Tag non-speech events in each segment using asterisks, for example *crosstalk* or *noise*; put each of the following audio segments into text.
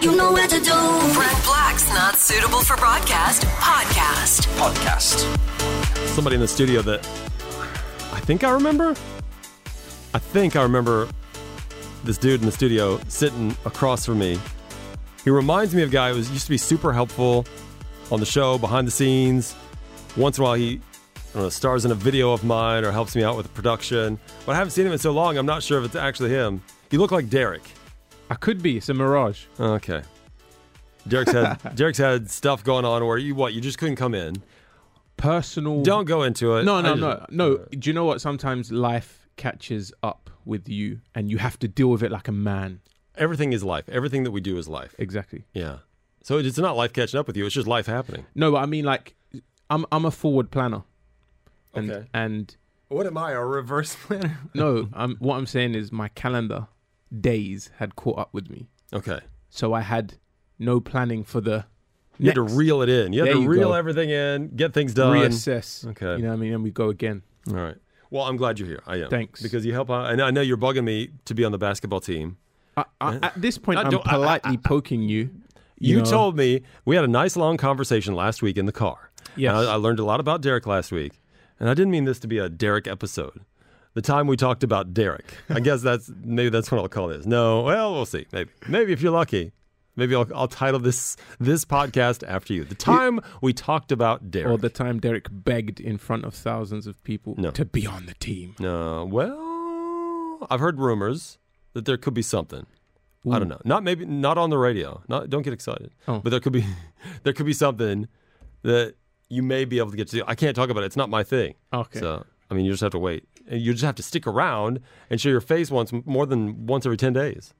You know what to do. Brent Black's not suitable for broadcast. Podcast. Podcast. Somebody in the studio that I think I remember. I think I remember this dude in the studio sitting across from me. He reminds me of a guy who was, used to be super helpful on the show, behind the scenes. Once in a while, he know, stars in a video of mine or helps me out with production. But I haven't seen him in so long, I'm not sure if it's actually him. He look like Derek. I could be. It's a mirage. Okay. Derek's had *laughs* Derek's had stuff going on where you what you just couldn't come in. Personal. Don't go into it. No, no, just- no, no. Do you know what? Sometimes life catches up with you, and you have to deal with it like a man. Everything is life. Everything that we do is life. Exactly. Yeah. So it's not life catching up with you. It's just life happening. No, but I mean, like, I'm I'm a forward planner, and Okay. and What am I? A reverse planner? no, *laughs* I'm what I'm saying is my calendar days had caught up with me, Okay. so I had no planning for the. You had to reel it in. You had There to you reel go. everything in, get things done. reassess. Okay. You know what I mean? And we go again. All right. Well, I'm glad you're here. I am. Thanks. Because you help out. And I know you're bugging me to be on the basketball team. I, I, at this point, I I'm don't- I- I- politely poking you. You, know? told me we had a nice long conversation last week in the car. Yes. And I, I learned a lot about Derek last week. And I didn't mean this to be a Derek episode. The time we talked about Derek. I guess that's maybe that's what I'll call this. No, well, we'll see. Maybe. Maybe if you're lucky. Maybe I'll, I'll title this this podcast after you. The time we talked about Derek. Or the time Derek begged in front of thousands of people No. to be on the team. No, well, I've heard rumors that there could be something. I don't know. Not maybe not on the radio. Not don't get excited. Oh. But there could be *laughs* there could be something that you may be able to get to. I can't talk about it. It's not my thing. Okay. So I mean, you just have to wait. And you just have to stick around and show your face once more than once every ten days.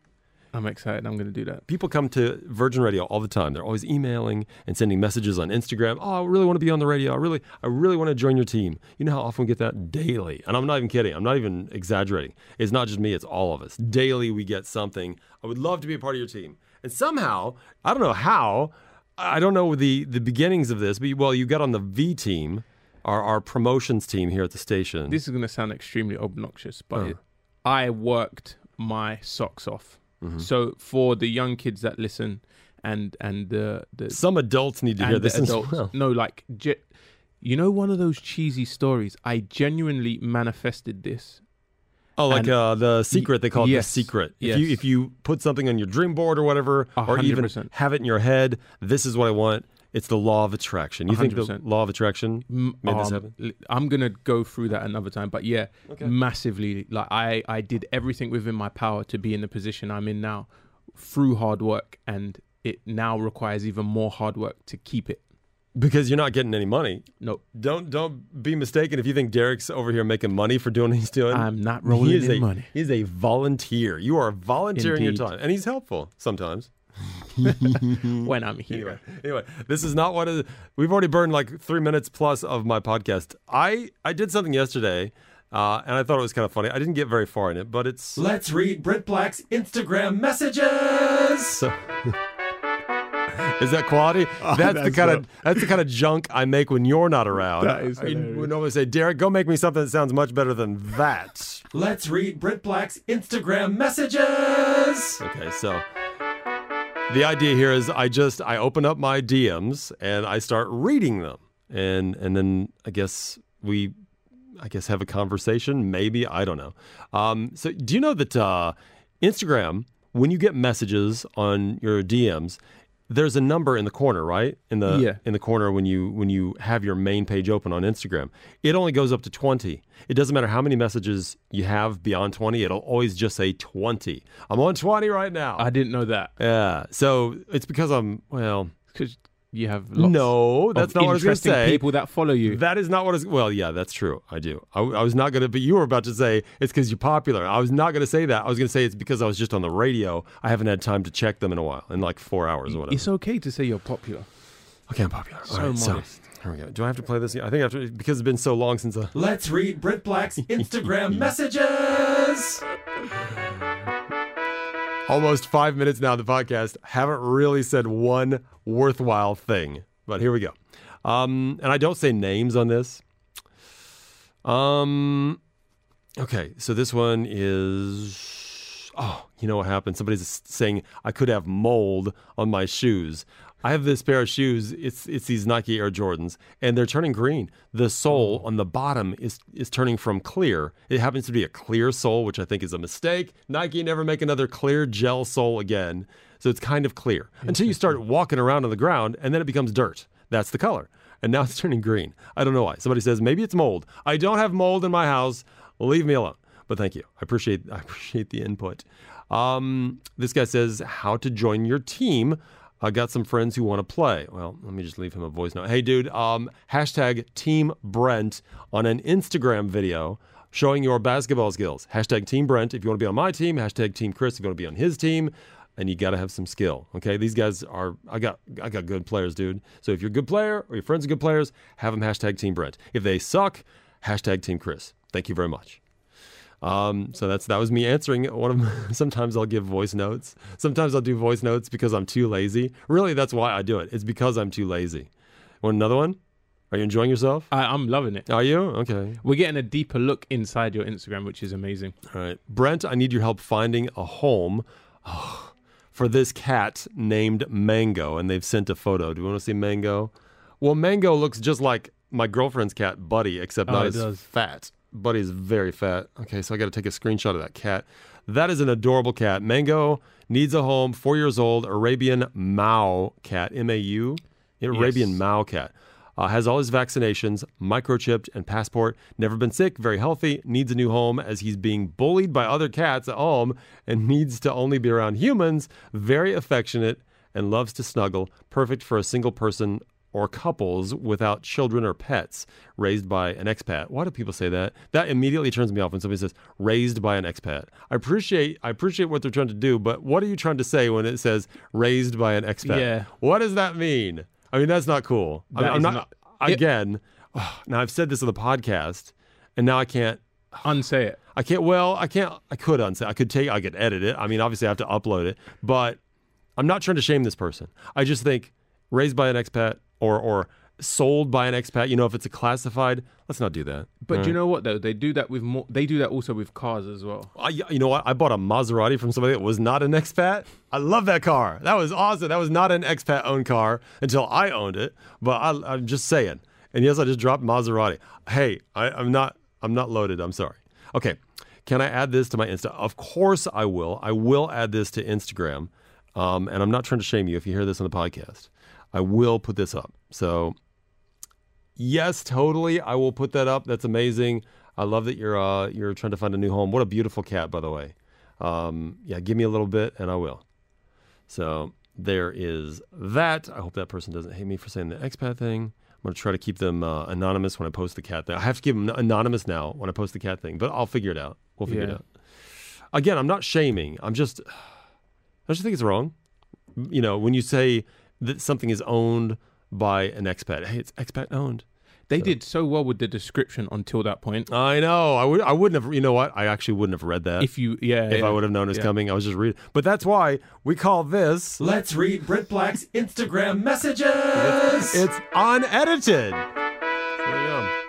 I'm excited. I'm going to do that. People come to Virgin Radio all the time. They're always emailing and sending messages on Instagram. Oh, I really want to be on the radio. I really, I really want to join your team. You know how often we get that daily, and I'm not even kidding. I'm not even exaggerating. It's not just me. It's all of us. Daily, we get something. I would love to be a part of your team. And somehow, I don't know how. I don't know the the beginnings of this, but well, you got on the V team, our our promotions team here at the station. This is going to sound extremely obnoxious, but it, I worked my socks off. Mm-hmm. So for the young kids that listen and and the the Some adults need to hear this as well. no, like ge- you know, one of those cheesy stories. I genuinely manifested this. Oh, like And- uh, the secret they call it yes, the secret. If yes. you if you put something on your dream board or whatever, A or even have it in your head, this is what I want. It's the law of attraction. You think the law of attraction made this um, happen? I'm gonna go through that another time, but yeah, massively. Like I, I did everything within my power to be in the position I'm in now, through hard work, and it now requires even more hard work to keep it. Because you're not getting any money. No, Don't don't be mistaken if you think Derek's over here making money for doing what he's doing. I'm not rolling he is in a, money. He's a volunteer. You are volunteering Indeed. your time, and he's helpful sometimes. *laughs* when I'm here. Anyway, anyway, this is not what is. We've already burned like three minutes plus of my podcast. I I did something yesterday, uh, and I thought it was kind of funny. I didn't get very far in it, but it's. Let's read Brent Black's Instagram messages. So, *laughs* is that quality? *laughs* that's, the that's kind dope. of that's the kind of junk I make when you're not around. That is I would hilarious. normally say, Derek, go make me something that sounds much better than that. Let's read Brent Black's Instagram messages. Okay, so the idea here is I just I open up my DMs and I start reading them, and and then I guess we, I guess have a conversation. Maybe I don't know. Um, so do you know that uh, Instagram, when you get messages on your DMs, there's a number in the corner, right? In the Yeah. in the corner when you when you have your main page open on Instagram, it only goes up to 20. It doesn't matter how many messages you have beyond 20, it'll always just say 20. I'm on 20 right now. I didn't know that Yeah. So it's because I'm well. because you have lots no, that's of not what I was going to say. people that follow you. That is not what is. Well, yeah, that's true. I do. I, I was not going to. But you were about to say it's because you're popular. I was not going to say that. I was going to say it's because I was just on the radio. I haven't had time to check them in a while, in like four hours or whatever. it's okay to say you're popular. okay, I'm popular. So All right, so here we go. Do I have to play this? I think I have to because it's been so long since. Uh, Let's read Brent Black's *laughs* Instagram messages. Almost five minutes now of the podcast. Haven't really said one worthwhile thing, but here we go. Um, and I don't say names on this. Um, okay, so this one is. oh, you know what happened? Somebody's saying I could have mold on my shoes. I have this pair of shoes. It's it's these Nike Air Jordans, and they're turning green. The sole on the bottom is is turning from clear. It happens to be a clear sole, which I think is a mistake. Nike never make another clear gel sole again. So it's kind of clear until you start walking around on the ground, and then it becomes dirt. That's the color, and now it's *laughs* turning green. I don't know why. Somebody says maybe it's mold. I don't have mold in my house. Leave me alone. But thank you. I appreciate *laughs* I appreciate the input. Um, this guy says how to join your team. I got some friends who want to play. Well, let me just leave him a voice note. Hey, dude, um, hashtag Team Brent on an Instagram video showing your basketball skills. Hashtag Team Brent if you want to be on my team. Hashtag Team Chris if you want to be on his team. And you got to have some skill. Okay, these guys are. I got. I got good players, dude. So if you're a good player or your friends are good players, have them hashtag Team Brent. If they suck, hashtag Team Chris. Thank you very much. Um, so that's that was me answering one of. My, *laughs* sometimes I'll give voice notes. Sometimes I'll do voice notes because I'm too lazy. Really, that's why I do it. It's because I'm too lazy. Want another one? Are you enjoying yourself? I, I'm loving it. Are you? Okay. We're getting a deeper look inside your Instagram, which is amazing. All right. Brent, I need your help finding a home oh, for this cat named Mango. And they've sent a photo. Do you want to see Mango? Well, Mango looks just like my girlfriend's cat, Buddy, except Oh, not as does. fat. Buddy's very fat. Okay, so I got to take a screenshot of that cat. That is an adorable cat. Mango needs a home, four years old, Arabian Mau cat, M A U, Arabian Yes. Mau cat. Uh, has all his vaccinations, microchipped, and passport. Never been sick, very healthy. Needs a new home as he's being bullied by other cats at home and *laughs* needs to only be around humans. Very affectionate and loves to snuggle. Perfect for a single person or couples without children or pets. Raised by an expat. Why do people say that? That immediately turns me off when somebody says raised by an expat. I appreciate I appreciate what they're trying to do, but what are you trying to say when it says raised by an expat? Yeah. What does that mean? I mean, that's not cool. I That am not, not- again. now I've said this on the podcast, and now I can't. Unsay it. I can't. Well, I can't. I could unsay. I could take. I could edit it. I mean, obviously, I have to upload it. But I'm not trying to shame this person. I just think raised by an expat or or sold by an expat. You know, if it's a classified, let's not do that. But do you know what though? They do that with more. They do that also with cars as well. I, you know what? I bought a Maserati from somebody that was not an expat. I love that car. That was awesome. That was not an expat owned car until I owned it. But I, I'm just saying. And yes, I just dropped Maserati. Hey, I, I'm not. I'm not loaded. I'm sorry. Okay. Can I add this to my Insta? Of course I will. I will add this to Instagram. Um, and I'm not trying to shame you if you hear this on the podcast. I will put this up. So yes, totally. I will put that up. That's amazing. I love that you're uh, you're trying to find a new home. What a beautiful cat, by the way. Um, yeah, give me a little bit, and I will. So there is that. I hope that person doesn't hate me for saying the expat thing. I'm gonna try to keep them uh, anonymous when I post the cat thing. I have to keep them anonymous now when I post the cat thing, but I'll figure it out. We'll figure it out. Again, I'm not shaming. I'm just, *sighs* I just think it's wrong. You know, when you say that something is owned by an expat, hey, it's expat owned. They did so well with the description until that point. I know. I would. I wouldn't have. You know what? I actually wouldn't have read that If you, yeah, if yeah. I would have known it was Yeah. coming. I was just reading. But that's why we call this. Let's read Brent Black's Instagram messages. It's unedited. So there you go.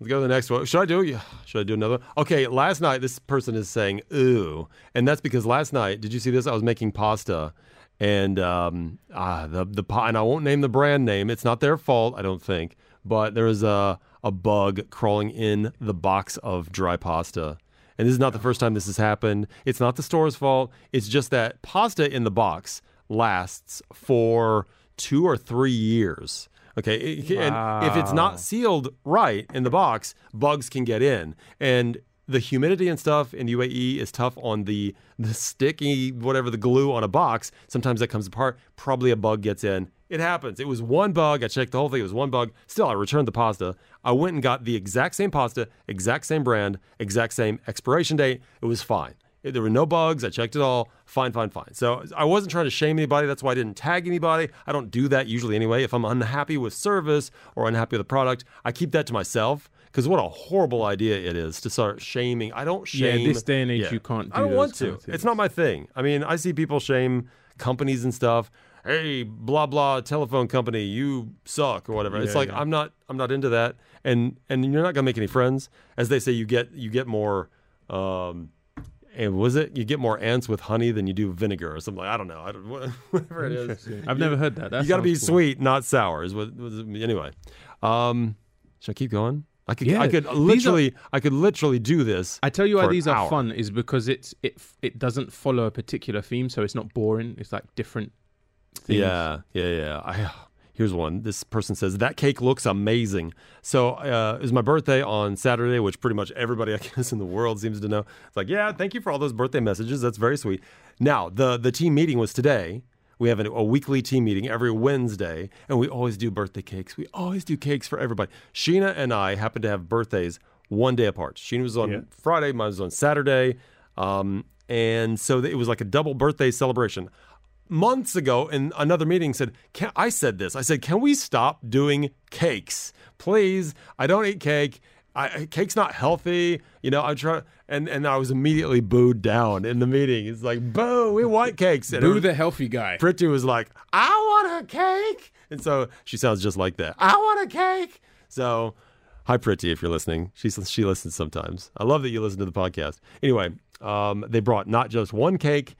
Let's go to the next one. Should I do? yeah, Should I do another? one? Okay. Last night, this person is saying "ooh," and that's because last night. Did you see this? I was making pasta, and um, ah, the the and I won't name the brand name. It's not their fault, I don't think. But there was a a bug crawling in the box of dry pasta. And this is not the first time this has happened. It's not the store's fault. It's just that pasta in the box lasts for two or three years. Okay. It- And if it's not sealed right in the box, bugs can get in. And the humidity and stuff in UAE is tough on the the sticky whatever the glue on a box. Sometimes that comes apart. Probably a bug gets in. It happens. It was one bug. I checked the whole thing. It was one bug. Still, I returned the pasta. I went and got the exact same pasta, exact same brand, exact same expiration date. It was fine. There were no bugs. I checked it all. Fine, fine, fine. So I wasn't trying to shame anybody. That's why I didn't tag anybody. I don't do that usually anyway. If I'm unhappy with service or unhappy with the product, I keep that to myself. Because what a horrible idea it is to start shaming. I don't shame. Yeah, this day and age, you can't I do don't want to. It's not my thing. I mean, I see people shame companies and stuff. Hey, blah blah telephone company, you suck or whatever. it's like yeah. I'm not. I'm not into that. And and you're not gonna make any friends. As they say, you get you get more. Um, and was it you get more ants with honey than you do vinegar or something? Like, I don't know. I don't *laughs* whatever it is. I've never heard that. that you got to be cool. sweet, not sour. Is what was anyway. Um, should I keep going? I could. Yeah, I could these are- literally. I could literally do this. I tell you why these are hour. fun is because it's it it doesn't follow a particular theme, so it's not boring. It's like different. Themes. Yeah, yeah, yeah. I, here's one. This person says that cake looks amazing. So uh, it was my birthday on Saturday, which pretty much everybody *laughs* I guess in the world seems to know. It's like, yeah, thank you for all those birthday messages. That's very sweet. Now the the team meeting was today. We have a weekly team meeting every Wednesday, and we always do birthday cakes. We always do cakes for everybody. Sheena and I happen to have birthdays one day apart. Sheena was on Yeah. Friday, mine was on Saturday, um, and so it was like a double birthday celebration months ago in another meeting said can, i said this i said can we stop doing cakes please i don't eat cake I, cake's not healthy you know i'm trying and and i was immediately booed down in the meeting it's like boo we want cakes and Boo the healthy guy. Pretty was like, I want a cake. And so she sounds just like that. I want a cake. So, hi, Pretty, if you're listening. She's, she listens sometimes. I love that you listen to the podcast. Anyway, um, they brought not just one cake.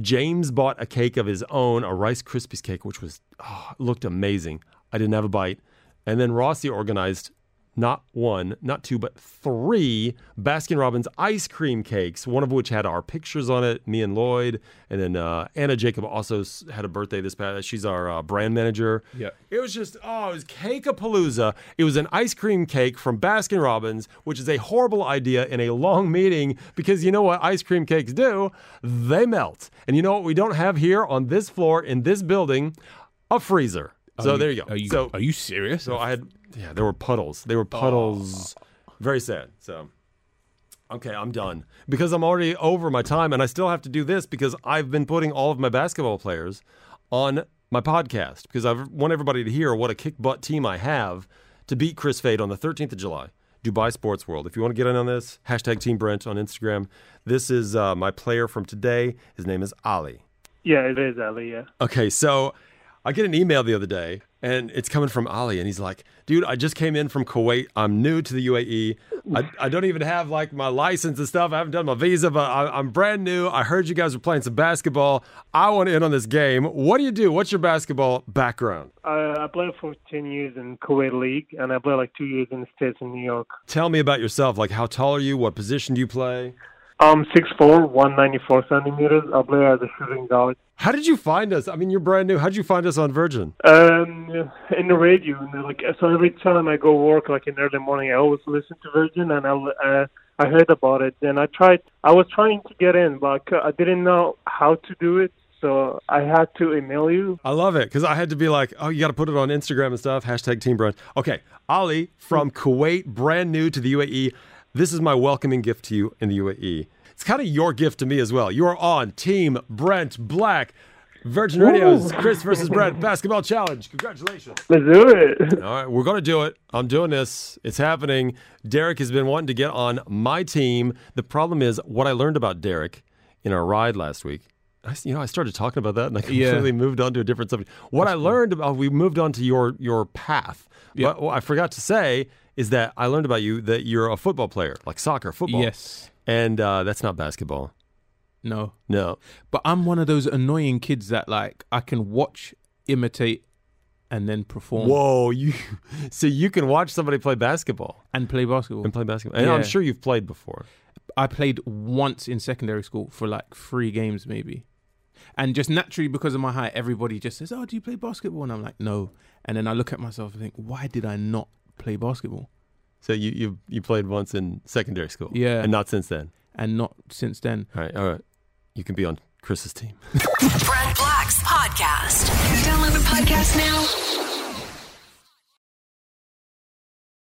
James bought a cake of his own, a Rice Krispies cake, which was oh, looked amazing. I didn't have a bite. And then Rossi organized not one, not two, but three Baskin Robbins ice cream cakes, one of which had our pictures on it, me and Lloyd. And then uh, Anna Jacob also had a birthday this past. She's our uh, brand manager. Yeah. It was just, oh, it was Cake-a-Palooza. It was an ice cream cake from Baskin Robbins, which is a horrible idea in a long meeting because you know what ice cream cakes do? They melt. And you know what we don't have here on this floor in this building? A freezer. So Are there you go. Are you, so, are you serious? so I had, yeah, there were puddles. They were puddles. Very sad. So, okay, I'm done because I'm already over my time, and I still have to do this because I've been putting all of my basketball players on my podcast because I want everybody to hear what a kick butt team I have to beat Chris Fade on the 13th of July. Dubai Sports World. If you want to get in on this, hashtag Team Brent on Instagram. This is uh, my player from today. His name is Ali. Yeah, it is Ali. Yeah. Okay, so I get an email the other day, and it's coming from Ali, and he's like, "Dude, I just came in from Kuwait. I'm new to the UAE. I, I don't even have like my license and stuff. I haven't done my visa, but I, I'm brand new. I heard you guys were playing some basketball. I want to in on this game. What do you do? What's your basketball background? I, I played for 10 years in Kuwait League, and I played like two years in the States in New York. Tell me about yourself. Like, how tall are you? What position do you play? I'm 6'4", 194 centimeters. I play as a shooting guard. How did you find us? I mean, you're brand new. How did you find us on Virgin? Um, in the radio, and like so every time I go work, like in the early morning, I always listen to Virgin, and I uh, I heard about it. Then I tried. I was trying to get in, but I I didn't know how to do it, so I had to email you. I love it because I had to be like, oh, you got to put it on Instagram and stuff. Hashtag Team Brent. Okay, Ali from Kuwait, brand new to the UAE. This is my welcoming gift to you in the UAE. It's kind of your gift to me as well. You are on Team Brent Black, Virgin Radio's Chris versus Brent *laughs* Basketball Challenge. Congratulations. Let's do it. All right, we're going to do it. I'm doing this. It's happening. Derek has been wanting to get on my team. The problem is what I learned about Derek in our ride last week. You know, I started talking about that and I *laughs* Yeah. completely moved on to a different subject. What I learned about, we moved on to your your path. Yeah. What, what I forgot to say is that I learned about you that you're a football player, like soccer, football. Yes. And uh, that's not basketball. No. No. But I'm one of those annoying kids that like I can watch, imitate, and then perform Whoa, *laughs* you so you can watch somebody play basketball and play basketball. and play basketball. And I'm sure you've played before. I played once in secondary school for like three games maybe. And just naturally because of my height, everybody just says, Oh, do you play basketball? And I'm like, No. And then I look at myself and think, Why did I not play basketball? So you you you played once in secondary school, Yeah. and not since then. And not since then. All right, all right. You can be on Chris's team. Brent Black's podcast. Download the podcast now.